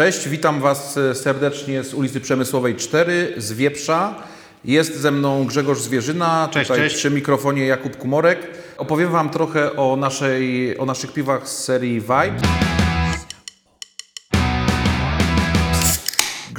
Cześć, witam Was e, serdecznie z ulicy Przemysłowej 4, z Wieprza. Jest ze mną Grzegorz Zwierzyna, Cześć, tutaj cześć. przy mikrofonie Jakub Kumorek. Opowiem Wam trochę o, naszej, o naszych piwach z serii Vibe.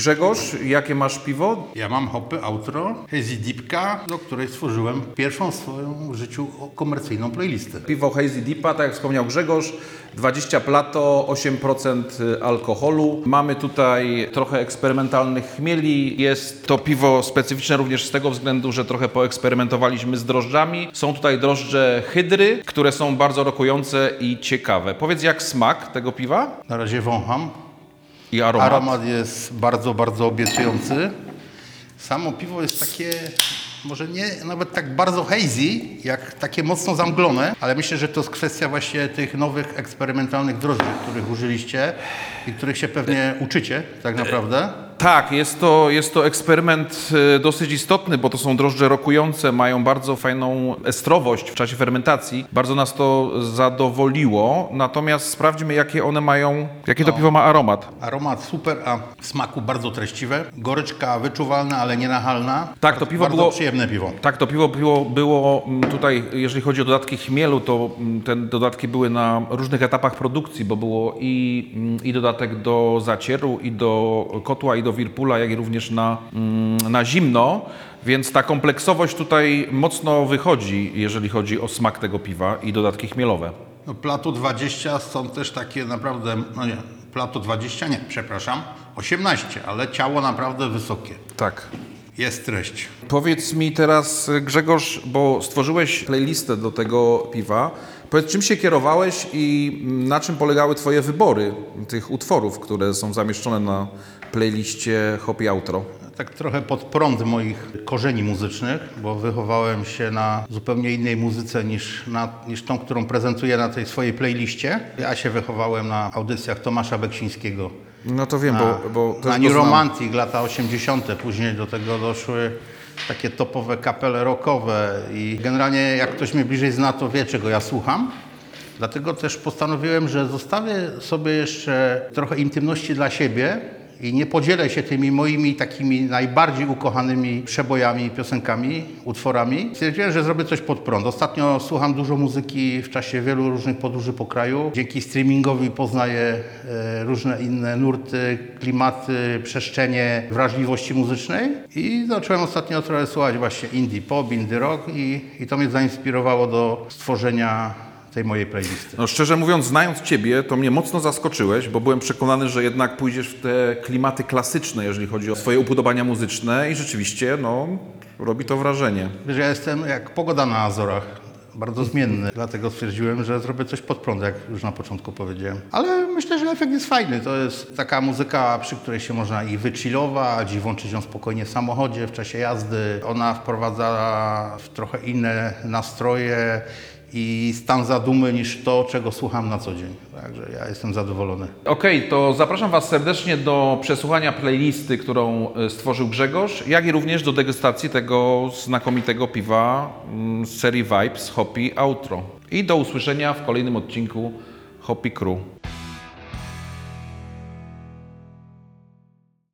Grzegorz, jakie masz piwo? Ja mam hopy Outro Hazy Deepka, do której stworzyłem pierwszą w swoim życiu komercyjną playlistę. Piwo Hazy Deepa, tak jak wspomniał Grzegorz, 20 plato, 8% alkoholu. Mamy tutaj trochę eksperymentalnych chmieli. Jest to piwo specyficzne również z tego względu, że trochę poeksperymentowaliśmy z drożdżami. Są tutaj drożdże hydry, które są bardzo rokujące i ciekawe. Powiedz jak smak tego piwa Na razie wącham. I aromat. Aromat jest bardzo, bardzo obiecujący. Samo piwo jest takie, może nie nawet tak bardzo hazy, jak takie mocno zamglone, ale myślę, że to jest kwestia właśnie tych nowych eksperymentalnych drożdży, których użyliście i których się pewnie uczycie tak naprawdę. Tak, jest to, jest to eksperyment e, dosyć istotny, bo to są drożdże rokujące, mają bardzo fajną estrowość w czasie fermentacji. Bardzo nas to zadowoliło. Natomiast sprawdźmy, jakie one mają, jaki to piwo ma aromat. Aromat super, a w smaku bardzo treściwe. Goryczka wyczuwalna, ale nienachalna. Tak, to piwo bardzo było- przyjemne piwo. Tak, to piwo było, było mm, tutaj, jeżeli chodzi o dodatki chmielu, to mm, te dodatki były na różnych etapach produkcji, bo było i, mm, i dodatek do zacieru, i do kotła, i do wirpula, jak i również na, mm, na zimno. Więc ta kompleksowość tutaj mocno wychodzi, jeżeli chodzi o smak tego piwa i dodatki chmielowe. No, Plato 20 są też takie naprawdę, no nie, Plato 20 nie, przepraszam, 18, ale ciało naprawdę wysokie. Tak. Jest treść. Powiedz mi teraz, Grzegorz, bo stworzyłeś playlistę do tego piwa. Powiedz, czym się kierowałeś i na czym polegały Twoje wybory tych utworów, które są zamieszczone na playliście Hopi Outro? Tak trochę pod prąd moich korzeni muzycznych, bo wychowałem się na zupełnie innej muzyce niż, na, niż tą, którą prezentuję na tej swojej playliście. Ja się wychowałem na audycjach Tomasza Beksińskiego. No to wiem, na, bo, bo też na New. Romantic, lata 80. Później do tego doszły takie topowe kapele rockowe i generalnie jak ktoś mnie bliżej zna, to wie, czego ja słucham. Dlatego też postanowiłem, że zostawię sobie jeszcze trochę intymności dla siebie i nie podzielę się tymi moimi takimi najbardziej ukochanymi przebojami, piosenkami, utworami. Stwierdziłem, że zrobię coś pod prąd. Ostatnio słucham dużo muzyki w czasie wielu różnych podróży po kraju. Dzięki streamingowi poznaję e, różne inne nurty, klimaty, przestrzenie wrażliwości muzycznej i zacząłem ostatnio trochę słuchać właśnie indie pop, indie rock i, i to mnie zainspirowało do stworzenia tej mojej playlisty. No szczerze mówiąc, znając Ciebie, to mnie mocno zaskoczyłeś, bo byłem przekonany, że jednak pójdziesz w te klimaty klasyczne, jeżeli chodzi o swoje upodobania muzyczne i rzeczywiście, no, robi to wrażenie. Wiesz, ja jestem jak pogoda na Azorach. Bardzo zmienny, dlatego stwierdziłem, że zrobię coś pod prąd, jak już na początku powiedziałem. Ale myślę, że efekt jest fajny. To jest taka muzyka, przy której się można i wychillować, i włączyć ją spokojnie w samochodzie, w czasie jazdy. Ona wprowadza w trochę inne nastroje i stan zadumy niż to, czego słucham na co dzień. Także ja jestem zadowolony. Okej, to zapraszam Was serdecznie do przesłuchania playlisty, którą e, stworzył Grzegorz, jak i również do degustacji tego znakomitego piwa mm, z serii Vibes Hopi Outro. I do usłyszenia w kolejnym odcinku Hopi Crew.